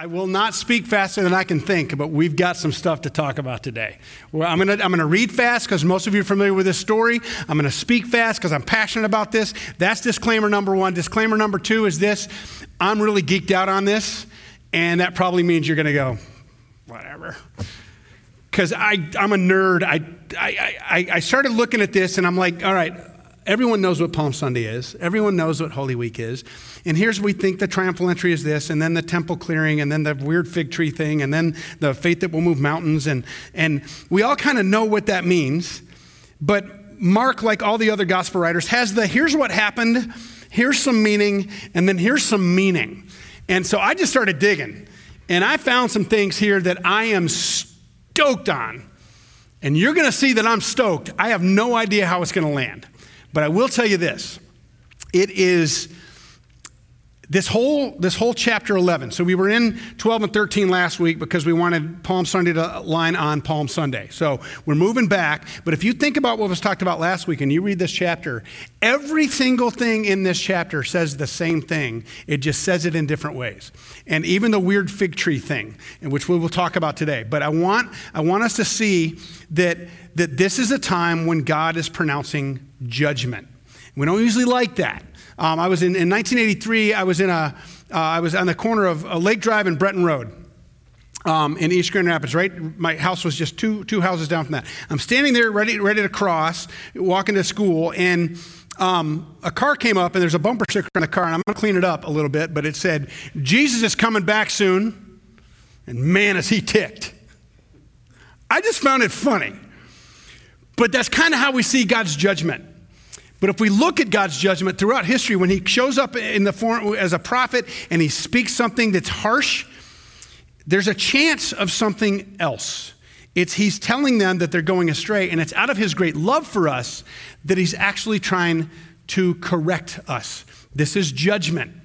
I will not speak faster than I can think, but we've got some stuff to talk about today. Well, I'm going to I'm to read fast because most of you are familiar with this story. I'm going to speak fast because I'm passionate about this. That's disclaimer number one. Disclaimer number two is this I'm really geeked out on this, and that probably means you're going to go, whatever. Because I'm a nerd. I, I, I, I started looking at this and I'm like, all right, everyone knows what Palm Sunday is, everyone knows what Holy Week is. And here's we think the triumphal entry is this, and then the temple clearing, and then the weird fig tree thing, and then the faith that will move mountains. And, and we all kind of know what that means. But Mark, like all the other gospel writers, has the here's what happened, here's some meaning, and then here's some meaning. And so I just started digging. And I found some things here that I am stoked on. And you're going to see that I'm stoked. I have no idea how it's going to land. But I will tell you this it is this whole, this whole chapter 11. So we were in 12 and 13 last week because we wanted Palm Sunday to line on Palm Sunday. So we're moving back. But if you think about what was talked about last week and you read this chapter, every single thing in this chapter says the same thing. It just says it in different ways. And even the weird fig tree thing, which we will talk about today. But I want, I want us to see that, that this is a time when God is pronouncing judgment. We don't usually like that. Um, I was in, in 1983, I was in a, uh, I was on the corner of uh, Lake Drive and Breton Road. Um, in East Grand Rapids, right? My house was just two, two houses down from that. I'm standing there ready, ready to cross, walking to school, and um, a car came up, and there's a bumper sticker on the car, and I'm going to clean it up a little bit, but it said, Jesus is coming back soon. And man, is he ticked. I just found it funny. But that's kind of how we see God's judgment. But if we look at God's judgment throughout history, when he shows up in the form as a prophet and he speaks something that's harsh, there's a chance of something else. It's he's telling them that they're going astray, and it's out of his great love for us that he's actually trying to correct us. This is judgment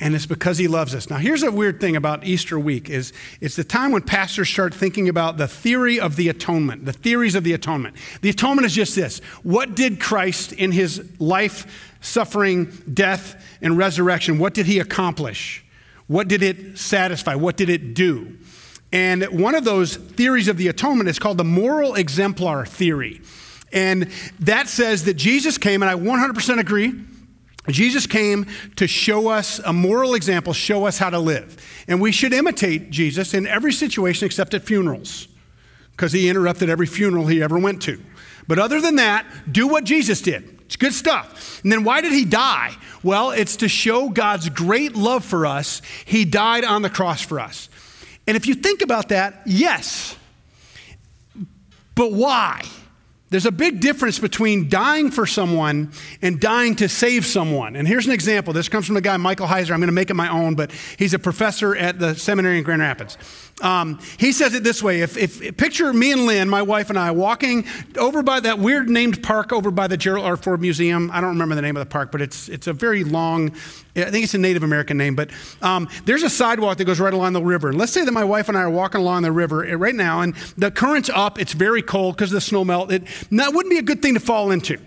and it's because he loves us. Now, here's a weird thing about Easter week is it's the time when pastors start thinking about the theory of the atonement, the theories of the atonement. The atonement is just this. What did Christ in his life, suffering, death, and resurrection, what did he accomplish? What did it satisfy? What did it do? And one of those theories of the atonement is called the moral exemplar theory. And that says that Jesus came, and I 100% agree Jesus came to show us a moral example, show us how to live. And we should imitate Jesus in every situation except at funerals, because he interrupted every funeral he ever went to. But other than that, do what Jesus did. It's good stuff. And then why did he die? Well, it's to show God's great love for us. He died on the cross for us. And if you think about that, yes. But why? There's a big difference between dying for someone and dying to save someone. And here's an example. This comes from a guy, Michael Heiser. I'm going to make it my own, but he's a professor at the seminary in Grand Rapids. Um, he says it this way if, if, Picture me and Lynn, my wife and I, walking over by that weird named park over by the Gerald R. Ford Museum. I don't remember the name of the park, but it's, it's a very long, I think it's a Native American name, but um, there's a sidewalk that goes right along the river. And let's say that my wife and I are walking along the river eh, right now, and the current's up, it's very cold because of the snow melt. It, that wouldn't be a good thing to fall into.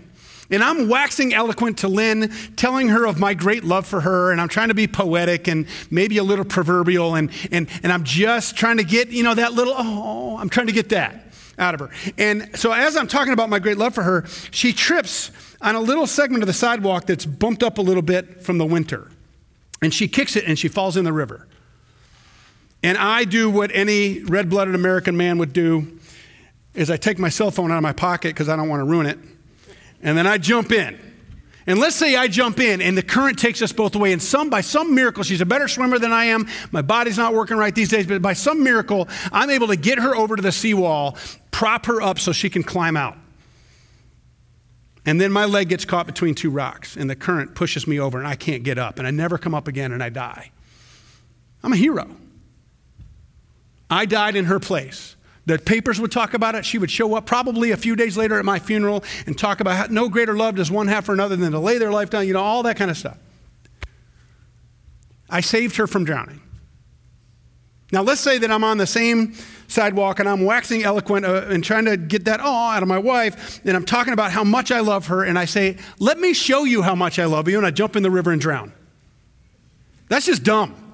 And I'm waxing eloquent to Lynn, telling her of my great love for her, and I'm trying to be poetic and maybe a little proverbial, and, and, and I'm just trying to get, you know, that little, oh, I'm trying to get that out of her. And so as I'm talking about my great love for her, she trips on a little segment of the sidewalk that's bumped up a little bit from the winter. And she kicks it and she falls in the river. And I do what any red-blooded American man would do is I take my cell phone out of my pocket because I don't want to ruin it. And then I jump in. And let's say I jump in and the current takes us both away. And some, by some miracle, she's a better swimmer than I am. My body's not working right these days, but by some miracle, I'm able to get her over to the seawall, prop her up so she can climb out. And then my leg gets caught between two rocks, and the current pushes me over, and I can't get up, and I never come up again, and I die. I'm a hero. I died in her place. The papers would talk about it. She would show up probably a few days later at my funeral and talk about how no greater love does one have for another than to lay their life down, you know, all that kind of stuff. I saved her from drowning. Now, let's say that I'm on the same sidewalk and I'm waxing eloquent uh, and trying to get that awe out of my wife, and I'm talking about how much I love her, and I say, Let me show you how much I love you, and I jump in the river and drown. That's just dumb.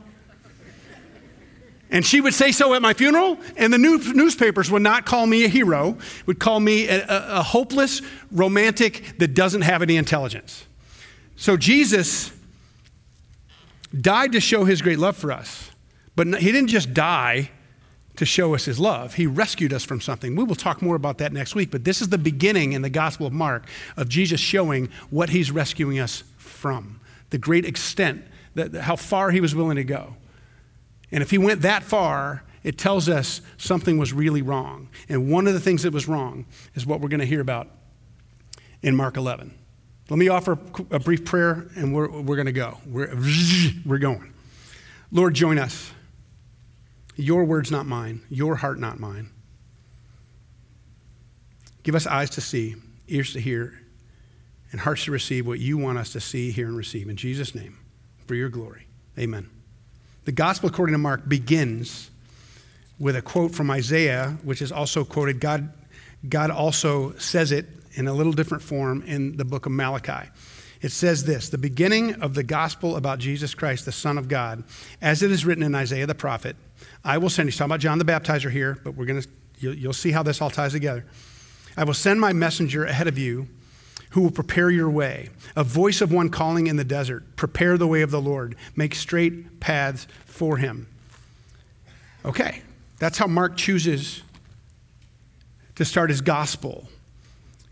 And she would say so at my funeral, and the new, newspapers would not call me a hero, would call me a, a, a hopeless romantic that doesn't have any intelligence. So Jesus died to show his great love for us, but he didn't just die to show us his love. He rescued us from something. We will talk more about that next week, but this is the beginning in the Gospel of Mark of Jesus showing what he's rescuing us from, the great extent, that, how far he was willing to go. And if he went that far, it tells us something was really wrong. And one of the things that was wrong is what we're going to hear about in Mark 11. Let me offer a brief prayer and we're, we're going to go. We're, we're going. Lord, join us. Your words, not mine. Your heart, not mine. Give us eyes to see, ears to hear, and hearts to receive what you want us to see, hear, and receive. In Jesus' name, for your glory. Amen. The gospel, according to Mark, begins with a quote from Isaiah, which is also quoted. God, God also says it in a little different form in the book of Malachi. It says this the beginning of the gospel about Jesus Christ, the Son of God, as it is written in Isaiah the prophet I will send, he's talking about John the Baptizer here, but we're going to, you'll, you'll see how this all ties together. I will send my messenger ahead of you who will prepare your way. A voice of one calling in the desert, prepare the way of the Lord, make straight paths for him. Okay, that's how Mark chooses to start his gospel.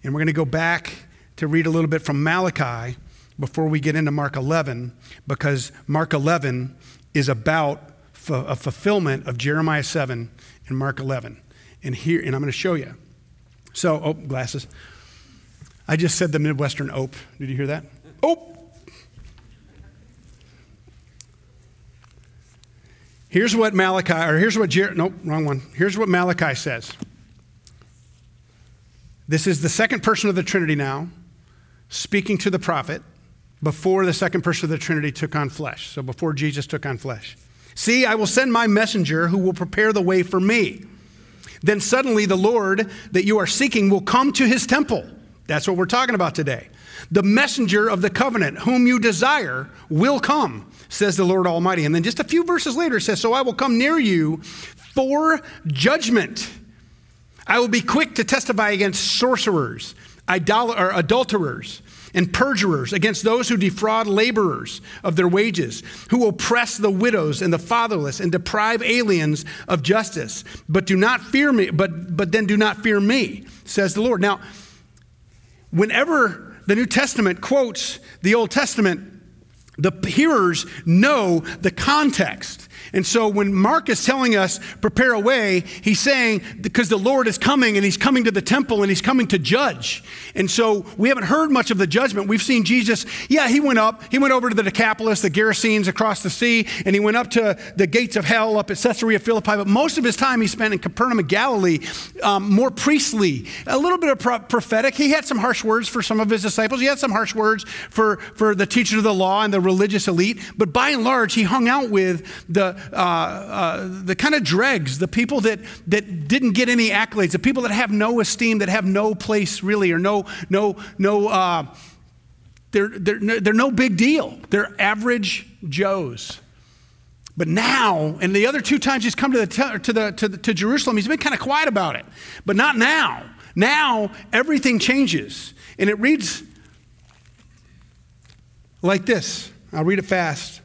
And we're going to go back to read a little bit from Malachi before we get into Mark 11, because Mark 11 is about a fulfillment of Jeremiah 7 and Mark 11. And here, and I'm going to show you. So, oh, glasses. I just said the Midwestern ope. Did you hear that? Ope. Here's what Malachi, or here's what Jer- nope, wrong one. Here's what Malachi says. This is the second person of the Trinity now, speaking to the prophet before the second person of the Trinity took on flesh. So before Jesus took on flesh. See, I will send my messenger who will prepare the way for me. Then suddenly the Lord that you are seeking will come to his temple. That's what we're talking about today. The messenger of the covenant, whom you desire, will come, says the Lord Almighty. And then just a few verses later, it says, So I will come near you for judgment. I will be quick to testify against sorcerers, idol- or adulterers and perjurers, against those who defraud laborers of their wages, who oppress the widows and the fatherless and deprive aliens of justice. But do not fear me, but, but then do not fear me, says the Lord. Now, whenever the New Testament quotes the Old Testament, the hearers know the context. And so when Mark is telling us, prepare a way, he's saying, because the Lord is coming and he's coming to the temple and he's coming to judge. And so we haven't heard much of the judgment. We've seen Jesus, yeah, he went up, he went over to the Decapolis, the Gerasenes across the sea, and he went up to the gates of hell up at Caesarea Philippi. But most of his time he spent in Capernaum Galilee, um, more priestly, a little bit of pro- prophetic. He had some harsh words for some of his disciples, he had some harsh words for, for the teachers of the law and the religious elite. But by and large, he hung out with the uh, uh, the kind of dregs, the people that, that didn't get any accolades, the people that have no esteem, that have no place really, or no, no, no, uh, they're, they're, they're no big deal. They're average Joes. But now, and the other two times he's come to, the, to, the, to, the, to Jerusalem, he's been kind of quiet about it. But not now. Now, everything changes. And it reads like this. I'll read it fast.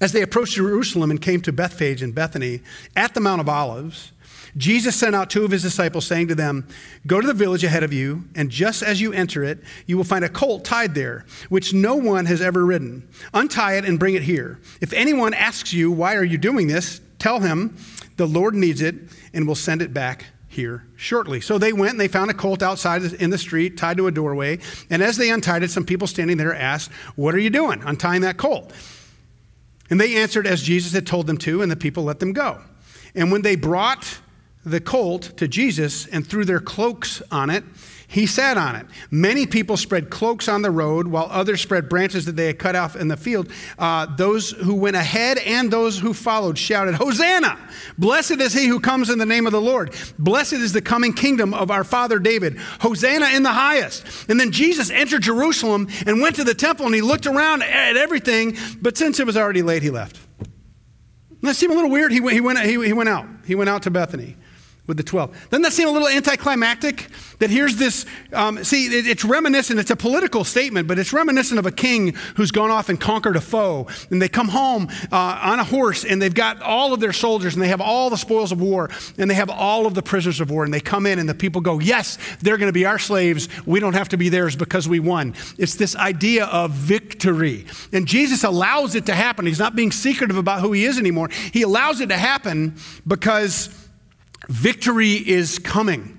As they approached Jerusalem and came to Bethphage and Bethany at the Mount of Olives, Jesus sent out two of his disciples, saying to them, Go to the village ahead of you, and just as you enter it, you will find a colt tied there, which no one has ever ridden. Untie it and bring it here. If anyone asks you, Why are you doing this? tell him, The Lord needs it, and will send it back here shortly. So they went and they found a colt outside in the street, tied to a doorway. And as they untied it, some people standing there asked, What are you doing, untying that colt? And they answered as Jesus had told them to, and the people let them go. And when they brought the colt to Jesus and threw their cloaks on it, he sat on it. Many people spread cloaks on the road, while others spread branches that they had cut off in the field. Uh, those who went ahead and those who followed shouted, Hosanna! Blessed is he who comes in the name of the Lord. Blessed is the coming kingdom of our father David. Hosanna in the highest. And then Jesus entered Jerusalem and went to the temple and he looked around at everything, but since it was already late, he left. That seem a little weird? He went, he, went, he, he went out. He went out to Bethany with the 12. Doesn't that seem a little anticlimactic? That here's this, um, see, it, it's reminiscent, it's a political statement, but it's reminiscent of a king who's gone off and conquered a foe. And they come home uh, on a horse and they've got all of their soldiers and they have all the spoils of war and they have all of the prisoners of war. And they come in and the people go, Yes, they're going to be our slaves. We don't have to be theirs because we won. It's this idea of victory. And Jesus allows it to happen. He's not being secretive about who he is anymore. He allows it to happen because Victory is coming.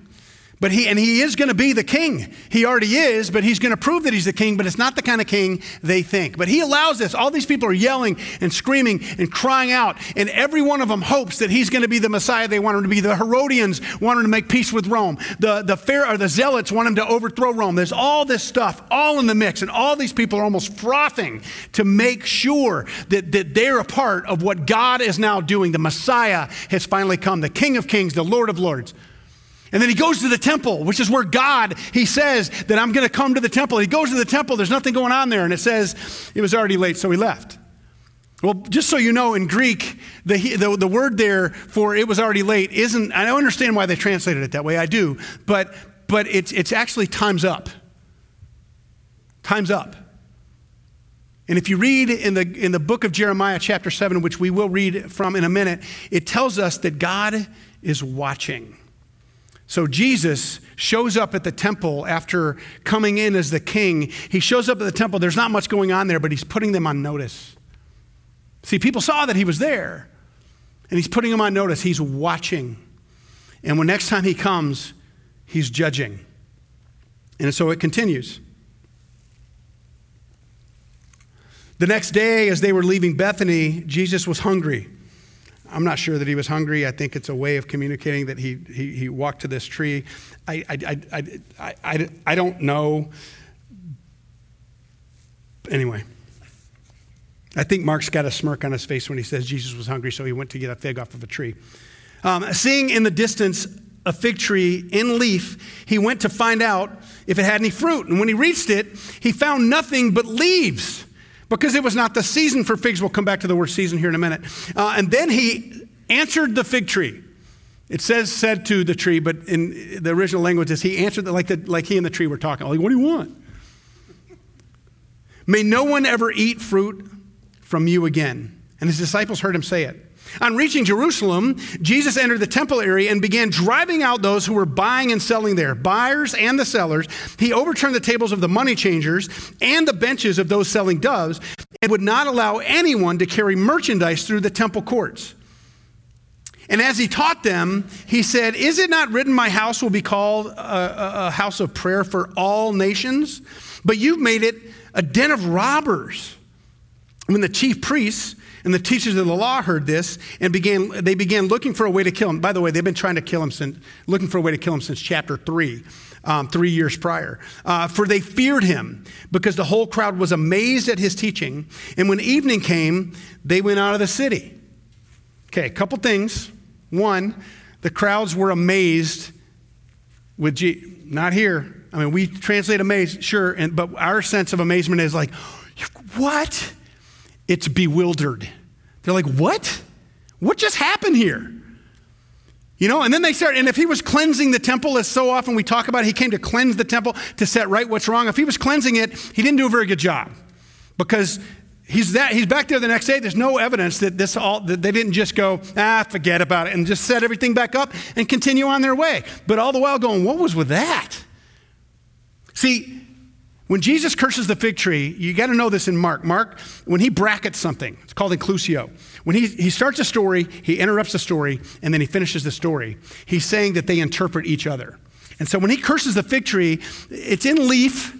But he, and he is going to be the king. He already is, but he's going to prove that he's the king, but it's not the kind of king they think. But he allows this. All these people are yelling and screaming and crying out, and every one of them hopes that he's going to be the Messiah they want him to be. The Herodians want him to make peace with Rome. The, the, fair, or the Zealots want him to overthrow Rome. There's all this stuff all in the mix, and all these people are almost frothing to make sure that, that they're a part of what God is now doing. The Messiah has finally come, the King of Kings, the Lord of Lords. And then he goes to the temple, which is where God, he says that I'm going to come to the temple. He goes to the temple, there's nothing going on there, and it says it was already late, so he left. Well, just so you know, in Greek, the, the, the word there for it was already late isn't, I don't understand why they translated it that way, I do, but, but it's, it's actually time's up. Time's up. And if you read in the, in the book of Jeremiah, chapter 7, which we will read from in a minute, it tells us that God is watching. So Jesus shows up at the temple after coming in as the king. He shows up at the temple. There's not much going on there, but he's putting them on notice. See, people saw that he was there, and he's putting them on notice. He's watching. And when next time he comes, he's judging. And so it continues. The next day, as they were leaving Bethany, Jesus was hungry. I'm not sure that he was hungry. I think it's a way of communicating that he, he, he walked to this tree. I, I, I, I, I, I don't know. Anyway, I think Mark's got a smirk on his face when he says Jesus was hungry, so he went to get a fig off of a tree. Um, seeing in the distance a fig tree in leaf, he went to find out if it had any fruit. And when he reached it, he found nothing but leaves because it was not the season for figs. We'll come back to the word season here in a minute. Uh, and then he answered the fig tree. It says said to the tree, but in the original language is he answered the, like, the, like he and the tree were talking. Like, what do you want? May no one ever eat fruit from you again. And his disciples heard him say it. On reaching Jerusalem, Jesus entered the temple area and began driving out those who were buying and selling there, buyers and the sellers. He overturned the tables of the money changers and the benches of those selling doves and would not allow anyone to carry merchandise through the temple courts. And as he taught them, he said, Is it not written, My house will be called a, a house of prayer for all nations? But you've made it a den of robbers. When the chief priests and the teachers of the law heard this and began, they began looking for a way to kill him. By the way, they've been trying to kill him since, looking for a way to kill him since chapter 3, um, three years prior. Uh, for they feared him because the whole crowd was amazed at his teaching. And when evening came, they went out of the city. Okay, a couple things. One, the crowds were amazed with G. Not here. I mean, we translate amazed, sure, and, but our sense of amazement is like, what? It's bewildered. They're like, what? What just happened here? You know, and then they start, and if he was cleansing the temple, as so often we talk about, he came to cleanse the temple to set right what's wrong. If he was cleansing it, he didn't do a very good job because he's that he's back there the next day. There's no evidence that this all that they didn't just go, ah, forget about it, and just set everything back up and continue on their way. But all the while going, what was with that? See, when Jesus curses the fig tree, you got to know this in Mark. Mark, when he brackets something, it's called inclusio. When he, he starts a story, he interrupts the story, and then he finishes the story. He's saying that they interpret each other. And so when he curses the fig tree, it's in leaf,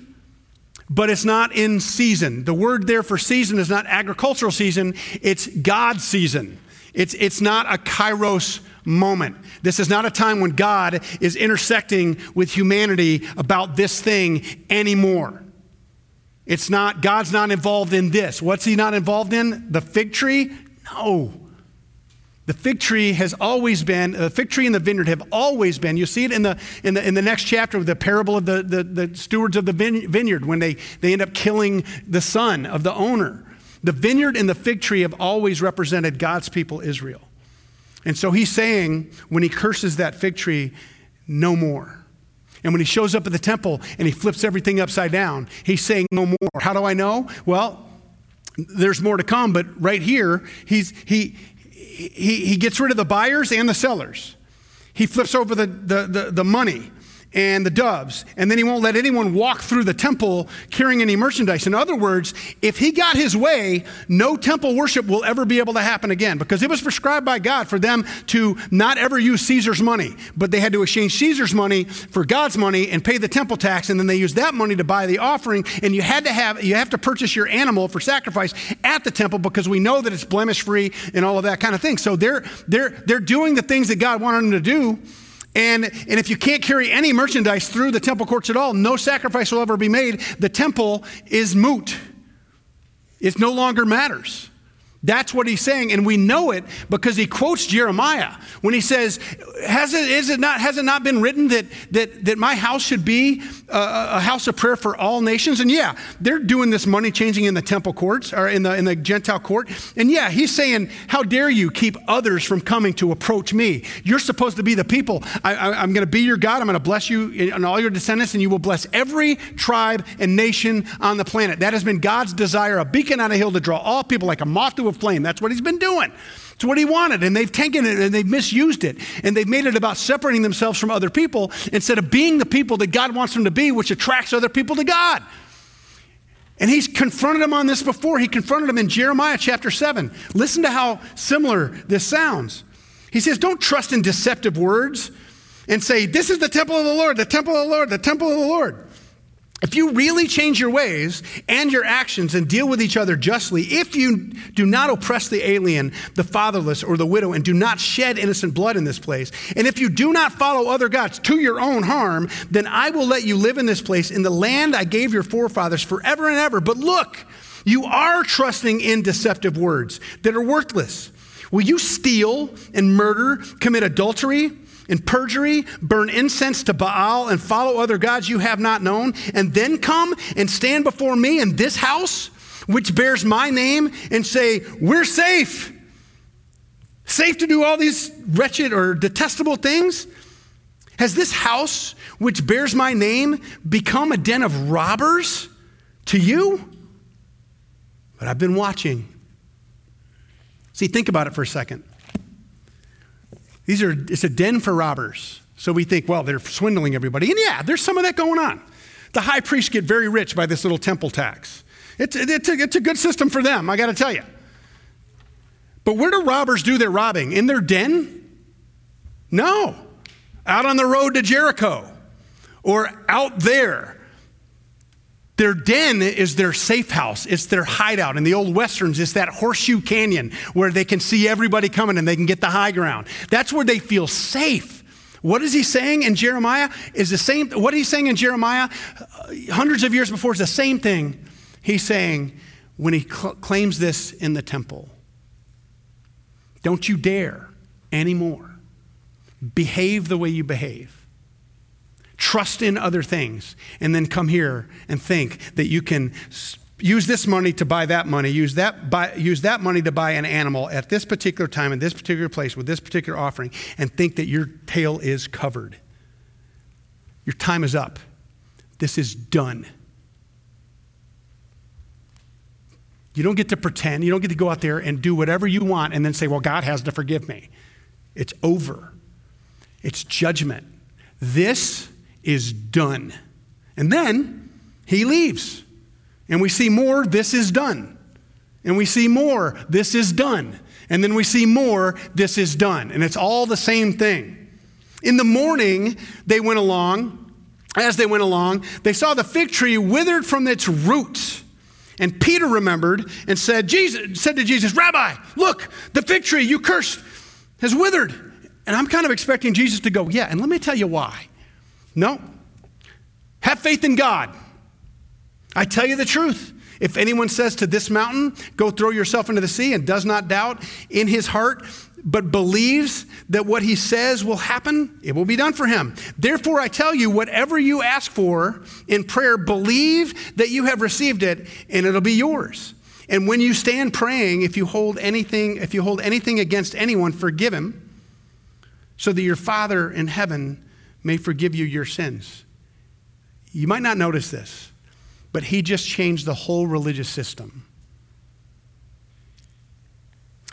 but it's not in season. The word there for season is not agricultural season, it's God's season. It's, it's not a kairos moment. This is not a time when God is intersecting with humanity about this thing anymore. It's not, God's not involved in this. What's he not involved in? The fig tree? No. The fig tree has always been, the fig tree and the vineyard have always been. You see it in the, in the, in the next chapter of the parable of the, the, the stewards of the vineyard when they, they end up killing the son of the owner. The vineyard and the fig tree have always represented God's people, Israel. And so he's saying, when he curses that fig tree, no more. And when he shows up at the temple and he flips everything upside down, he's saying no more. How do I know? Well, there's more to come, but right here, he's, he, he, he gets rid of the buyers and the sellers. He flips over the, the, the, the money and the doves, and then he won't let anyone walk through the temple carrying any merchandise. In other words, if he got his way, no temple worship will ever be able to happen again because it was prescribed by God for them to not ever use Caesar's money, but they had to exchange Caesar's money for God's money and pay the temple tax, and then they used that money to buy the offering. And you had to have you have to purchase your animal for sacrifice at the temple because we know that it's blemish free and all of that kind of thing. So they're they're they're doing the things that God wanted them to do and, and if you can't carry any merchandise through the temple courts at all, no sacrifice will ever be made. The temple is moot. It no longer matters. That's what he's saying, and we know it because he quotes Jeremiah when he says, "Has it, is it not, has it not been written that, that, that my house should be a, a, house of prayer for all nations?" And yeah, they're doing this money changing in the temple courts or in the, in the Gentile court. And yeah, he's saying, "How dare you keep others from coming to approach me? You're supposed to be the people. I, am going to be your God. I'm going to bless you and all your descendants, and you will bless every tribe and nation on the planet." That has been God's desire, a beacon on a hill to draw all people like a moth to a flame. That's what he's been doing. It's what he wanted. And they've taken it and they've misused it. And they've made it about separating themselves from other people instead of being the people that God wants them to be, which attracts other people to God. And he's confronted them on this before. He confronted them in Jeremiah chapter 7. Listen to how similar this sounds. He says, Don't trust in deceptive words and say, This is the temple of the Lord, the temple of the Lord, the temple of the Lord. If you really change your ways and your actions and deal with each other justly, if you do not oppress the alien, the fatherless, or the widow, and do not shed innocent blood in this place, and if you do not follow other gods to your own harm, then I will let you live in this place, in the land I gave your forefathers forever and ever. But look, you are trusting in deceptive words that are worthless. Will you steal and murder, commit adultery? And perjury, burn incense to Baal, and follow other gods you have not known, and then come and stand before me in this house, which bears my name, and say, We're safe. Safe to do all these wretched or detestable things? Has this house, which bears my name, become a den of robbers to you? But I've been watching. See, think about it for a second. These are, it's a den for robbers. So we think, well, they're swindling everybody. And yeah, there's some of that going on. The high priests get very rich by this little temple tax. It's, it's, a, it's a good system for them, I got to tell you. But where do robbers do their robbing? In their den? No. Out on the road to Jericho or out there their den is their safe house. It's their hideout. In the old westerns, it's that horseshoe canyon where they can see everybody coming and they can get the high ground. That's where they feel safe. What is he saying in Jeremiah? Is the same what he's saying in Jeremiah uh, hundreds of years before is the same thing he's saying when he cl- claims this in the temple. Don't you dare anymore behave the way you behave trust in other things, and then come here and think that you can use this money to buy that money, use that, buy, use that money to buy an animal at this particular time, in this particular place, with this particular offering, and think that your tail is covered. Your time is up. This is done. You don't get to pretend. You don't get to go out there and do whatever you want and then say, well, God has to forgive me. It's over. It's judgment. This is done. And then he leaves. And we see more, this is done. And we see more, this is done. And then we see more, this is done. And it's all the same thing. In the morning, they went along. As they went along, they saw the fig tree withered from its roots. And Peter remembered and said, Jesus, said to Jesus, Rabbi, look, the fig tree you cursed has withered. And I'm kind of expecting Jesus to go, Yeah, and let me tell you why. No. Have faith in God. I tell you the truth. If anyone says to this mountain, Go throw yourself into the sea, and does not doubt in his heart, but believes that what he says will happen, it will be done for him. Therefore, I tell you, whatever you ask for in prayer, believe that you have received it, and it'll be yours. And when you stand praying, if you hold anything, if you hold anything against anyone, forgive him, so that your Father in heaven may forgive you your sins. You might not notice this, but he just changed the whole religious system.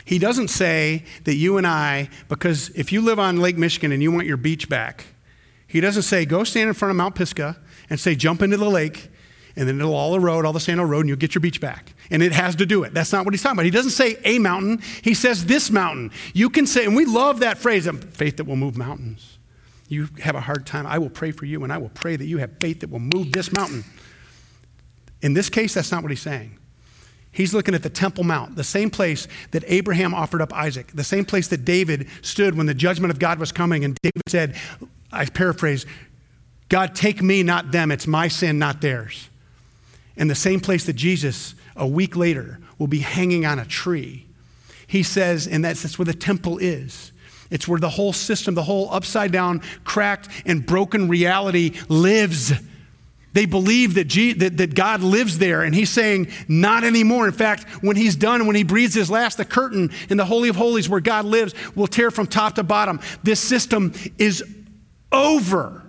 He doesn't say that you and I, because if you live on Lake Michigan and you want your beach back, he doesn't say, go stand in front of Mount Pisgah and say, jump into the lake, and then it'll all erode, all the sand will erode, and you'll get your beach back. And it has to do it. That's not what he's talking about. He doesn't say a mountain, he says this mountain. You can say, and we love that phrase, faith that will move mountains. You have a hard time, I will pray for you, and I will pray that you have faith that will move this mountain. In this case, that's not what he's saying. He's looking at the Temple Mount, the same place that Abraham offered up Isaac, the same place that David stood when the judgment of God was coming. And David said, I paraphrase, God, take me, not them. It's my sin, not theirs. And the same place that Jesus, a week later, will be hanging on a tree. He says, and that's, that's where the temple is. It's where the whole system, the whole upside down, cracked, and broken reality lives. They believe that, G, that, that God lives there, and he's saying, not anymore. In fact, when he's done, when he breathes his last, the curtain in the Holy of Holies where God lives will tear from top to bottom. This system is over.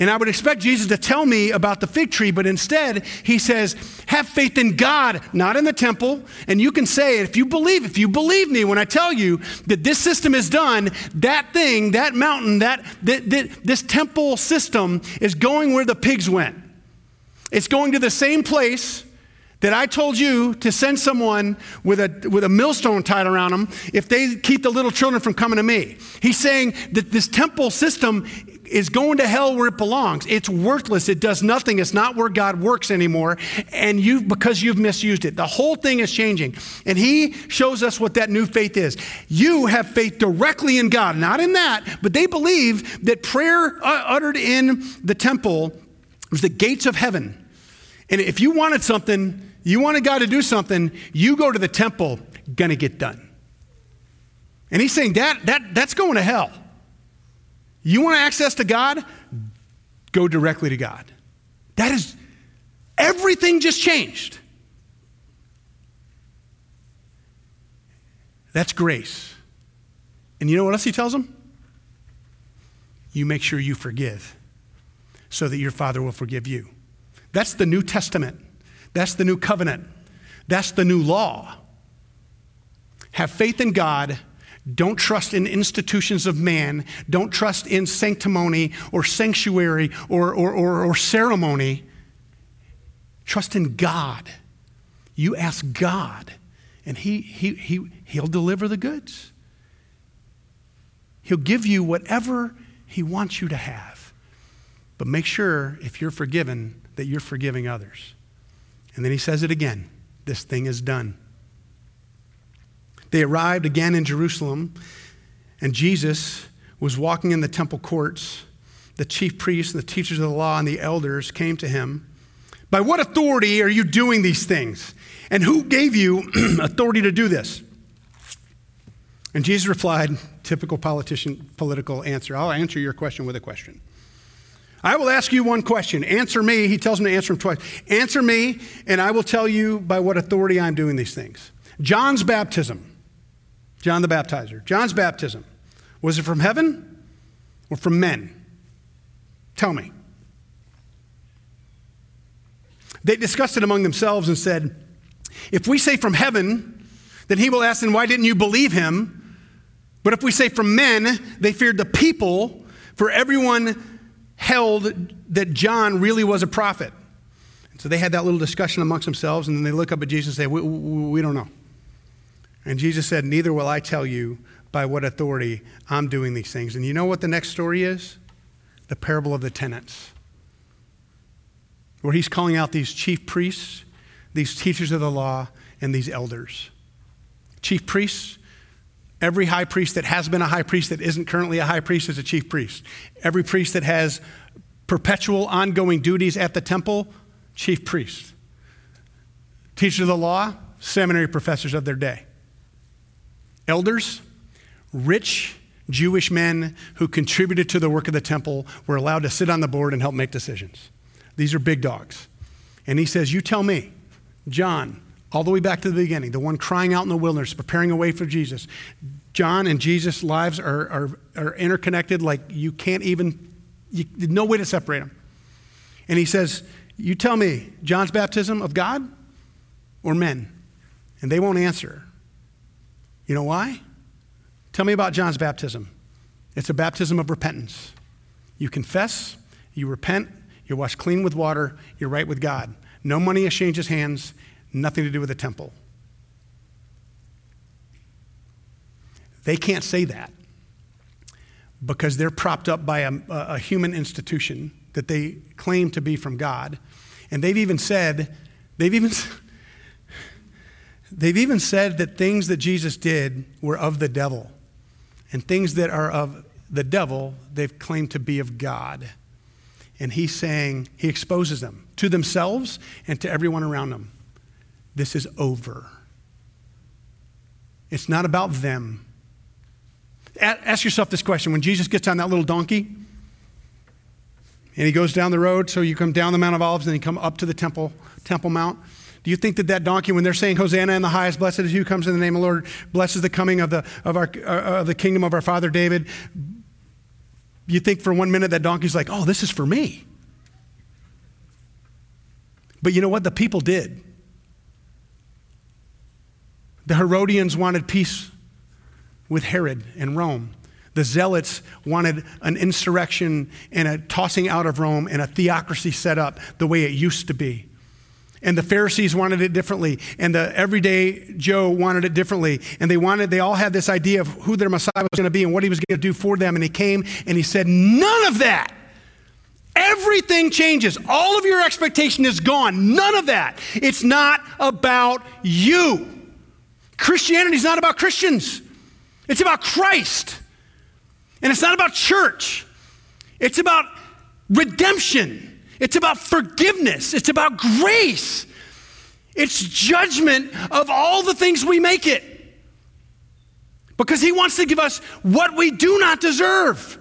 And I would expect Jesus to tell me about the fig tree, but instead he says, have faith in God, not in the temple. And you can say, if you believe, if you believe me when I tell you that this system is done, that thing, that mountain, that, that, that this temple system is going where the pigs went. It's going to the same place that I told you to send someone with a, with a millstone tied around them if they keep the little children from coming to me. He's saying that this temple system is going to hell where it belongs. It's worthless. It does nothing. It's not where God works anymore. And you, because you've misused it, the whole thing is changing. And he shows us what that new faith is. You have faith directly in God, not in that, but they believe that prayer uh, uttered in the temple was the gates of heaven. And if you wanted something, you wanted God to do something, you go to the temple, gonna get done. And he's saying that, that that's going to hell. You want access to God? Go directly to God. That is, everything just changed. That's grace. And you know what else he tells them? You make sure you forgive so that your Father will forgive you. That's the New Testament. That's the new covenant. That's the new law. Have faith in God don't trust in institutions of man. Don't trust in sanctimony or sanctuary or, or, or, or ceremony. Trust in God. You ask God, and he, he, he, He'll deliver the goods. He'll give you whatever He wants you to have. But make sure, if you're forgiven, that you're forgiving others. And then He says it again this thing is done. They arrived again in Jerusalem, and Jesus was walking in the temple courts. The chief priests, the teachers of the law, and the elders came to him. By what authority are you doing these things? And who gave you authority to do this? And Jesus replied, typical politician, political answer. I'll answer your question with a question. I will ask you one question. Answer me. He tells me to answer him twice. Answer me, and I will tell you by what authority I'm doing these things. John's baptism. John the Baptizer. John's baptism, was it from heaven or from men? Tell me. They discussed it among themselves and said, If we say from heaven, then he will ask, Then why didn't you believe him? But if we say from men, they feared the people, for everyone held that John really was a prophet. And so they had that little discussion amongst themselves, and then they look up at Jesus and say, We, we, we don't know. And Jesus said, Neither will I tell you by what authority I'm doing these things. And you know what the next story is? The parable of the tenants, where he's calling out these chief priests, these teachers of the law, and these elders. Chief priests, every high priest that has been a high priest that isn't currently a high priest is a chief priest. Every priest that has perpetual ongoing duties at the temple, chief priest. Teachers of the law, seminary professors of their day. Elders, rich Jewish men who contributed to the work of the temple, were allowed to sit on the board and help make decisions. These are big dogs. And he says, You tell me, John, all the way back to the beginning, the one crying out in the wilderness, preparing a way for Jesus. John and Jesus' lives are, are, are interconnected like you can't even, you, no way to separate them. And he says, You tell me, John's baptism of God or men? And they won't answer. You know why? Tell me about John's baptism. It's a baptism of repentance. You confess, you repent, you're washed clean with water, you're right with God. No money exchanges hands, nothing to do with the temple. They can't say that because they're propped up by a, a, human institution that they claim to be from God. And they've even said, they've even, they've even said that things that Jesus did were of the devil. And things that are of the devil, they've claimed to be of God. And he's saying, he exposes them to themselves and to everyone around them. This is over. It's not about them. Ask yourself this question when Jesus gets on that little donkey and he goes down the road, so you come down the Mount of Olives and you come up to the temple, Temple Mount. Do you think that that donkey, when they're saying Hosanna in the highest, blessed is he who comes in the name of the Lord, blesses the coming of the, of our, uh, of the kingdom of our father David, you think for one minute that donkey's like, oh, this is for me. But you know what? The people did. The Herodians wanted peace with Herod and Rome. The Zealots wanted an insurrection and a tossing out of Rome and a theocracy set up the way it used to be. And the Pharisees wanted it differently, and the everyday Joe wanted it differently. And they wanted, they all had this idea of who their Messiah was going to be and what he was going to do for them. And he came and he said, None of that. Everything changes. All of your expectation is gone. None of that. It's not about you. Christianity is not about Christians, it's about Christ. And it's not about church, it's about redemption. It's about forgiveness. It's about grace. It's judgment of all the things we make it. Because he wants to give us what we do not deserve.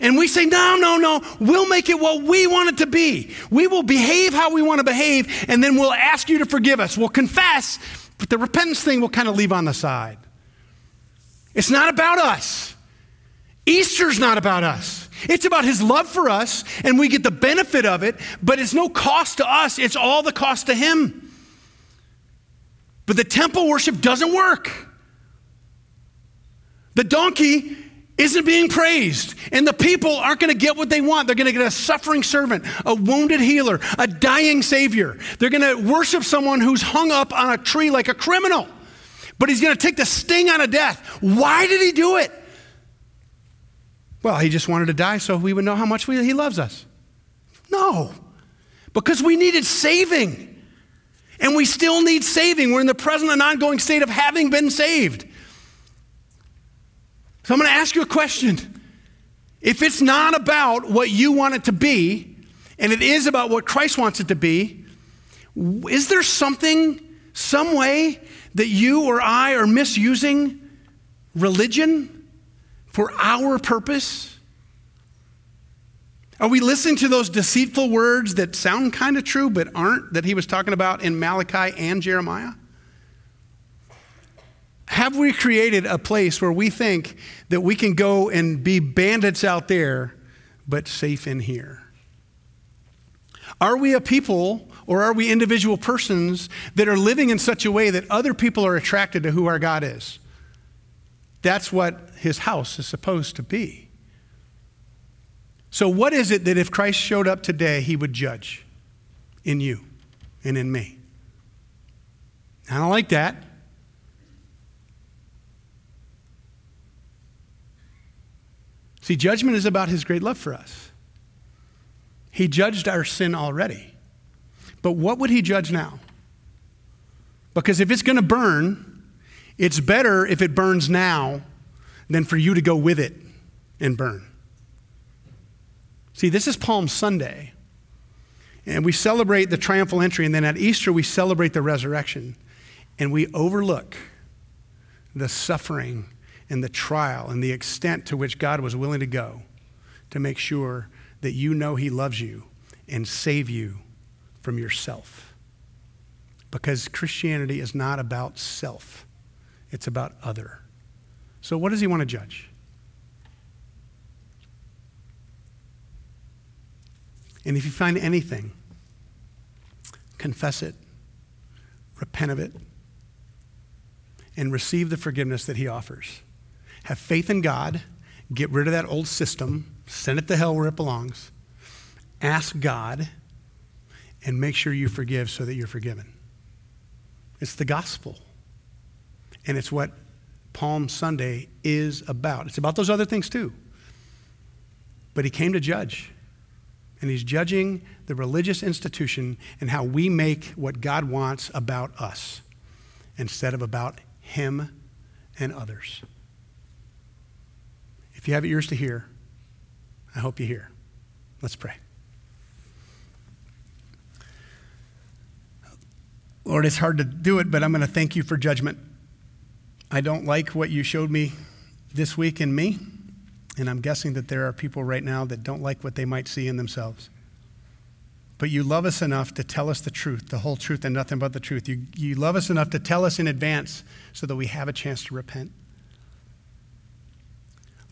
And we say, no, no, no, we'll make it what we want it to be. We will behave how we want to behave, and then we'll ask you to forgive us. We'll confess, but the repentance thing we'll kind of leave on the side. It's not about us. Easter's not about us. It's about his love for us, and we get the benefit of it, but it's no cost to us, it's all the cost to him. But the temple worship doesn't work. The donkey isn't being praised, and the people aren't going to get what they want. They're going to get a suffering servant, a wounded healer, a dying savior. They're going to worship someone who's hung up on a tree like a criminal, but he's going to take the sting out of death. Why did he do it? Well, he just wanted to die so we would know how much we, he loves us. No, because we needed saving. And we still need saving. We're in the present and ongoing state of having been saved. So I'm going to ask you a question. If it's not about what you want it to be, and it is about what Christ wants it to be, is there something, some way that you or I are misusing religion? For our purpose? Are we listening to those deceitful words that sound kind of true but aren't, that he was talking about in Malachi and Jeremiah? Have we created a place where we think that we can go and be bandits out there but safe in here? Are we a people or are we individual persons that are living in such a way that other people are attracted to who our God is? That's what his house is supposed to be. So, what is it that if Christ showed up today, he would judge in you and in me? I don't like that. See, judgment is about his great love for us. He judged our sin already. But what would he judge now? Because if it's going to burn, it's better if it burns now than for you to go with it and burn. See, this is Palm Sunday. And we celebrate the triumphal entry, and then at Easter, we celebrate the resurrection. And we overlook the suffering and the trial and the extent to which God was willing to go to make sure that you know He loves you and save you from yourself. because Christianity is not about self, it's about other. So, what does he want to judge? And if you find anything, confess it, repent of it, and receive the forgiveness that he offers. Have faith in God, get rid of that old system, send it to hell where it belongs, ask God, and make sure you forgive so that you're forgiven. It's the gospel. And it's what Palm Sunday is about. It's about those other things too. But he came to judge. And he's judging the religious institution and how we make what God wants about us instead of about him and others. If you have ears to hear, I hope you hear. Let's pray. Lord, it's hard to do it, but I'm going to thank you for judgment. I don't like what you showed me this week in me, and I'm guessing that there are people right now that don't like what they might see in themselves. But you love us enough to tell us the truth, the whole truth, and nothing but the truth. You, you love us enough to tell us in advance so that we have a chance to repent.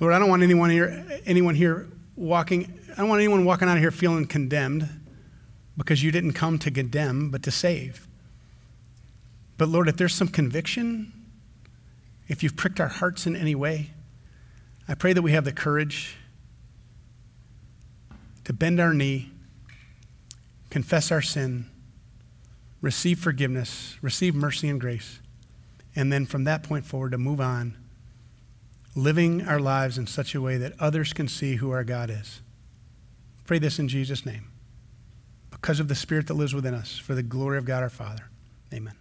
Lord, I don't want anyone here, anyone here walking, I don't want anyone walking out of here feeling condemned because you didn't come to condemn, but to save. But Lord, if there's some conviction, if you've pricked our hearts in any way, I pray that we have the courage to bend our knee, confess our sin, receive forgiveness, receive mercy and grace, and then from that point forward to move on, living our lives in such a way that others can see who our God is. Pray this in Jesus' name. Because of the Spirit that lives within us, for the glory of God our Father. Amen.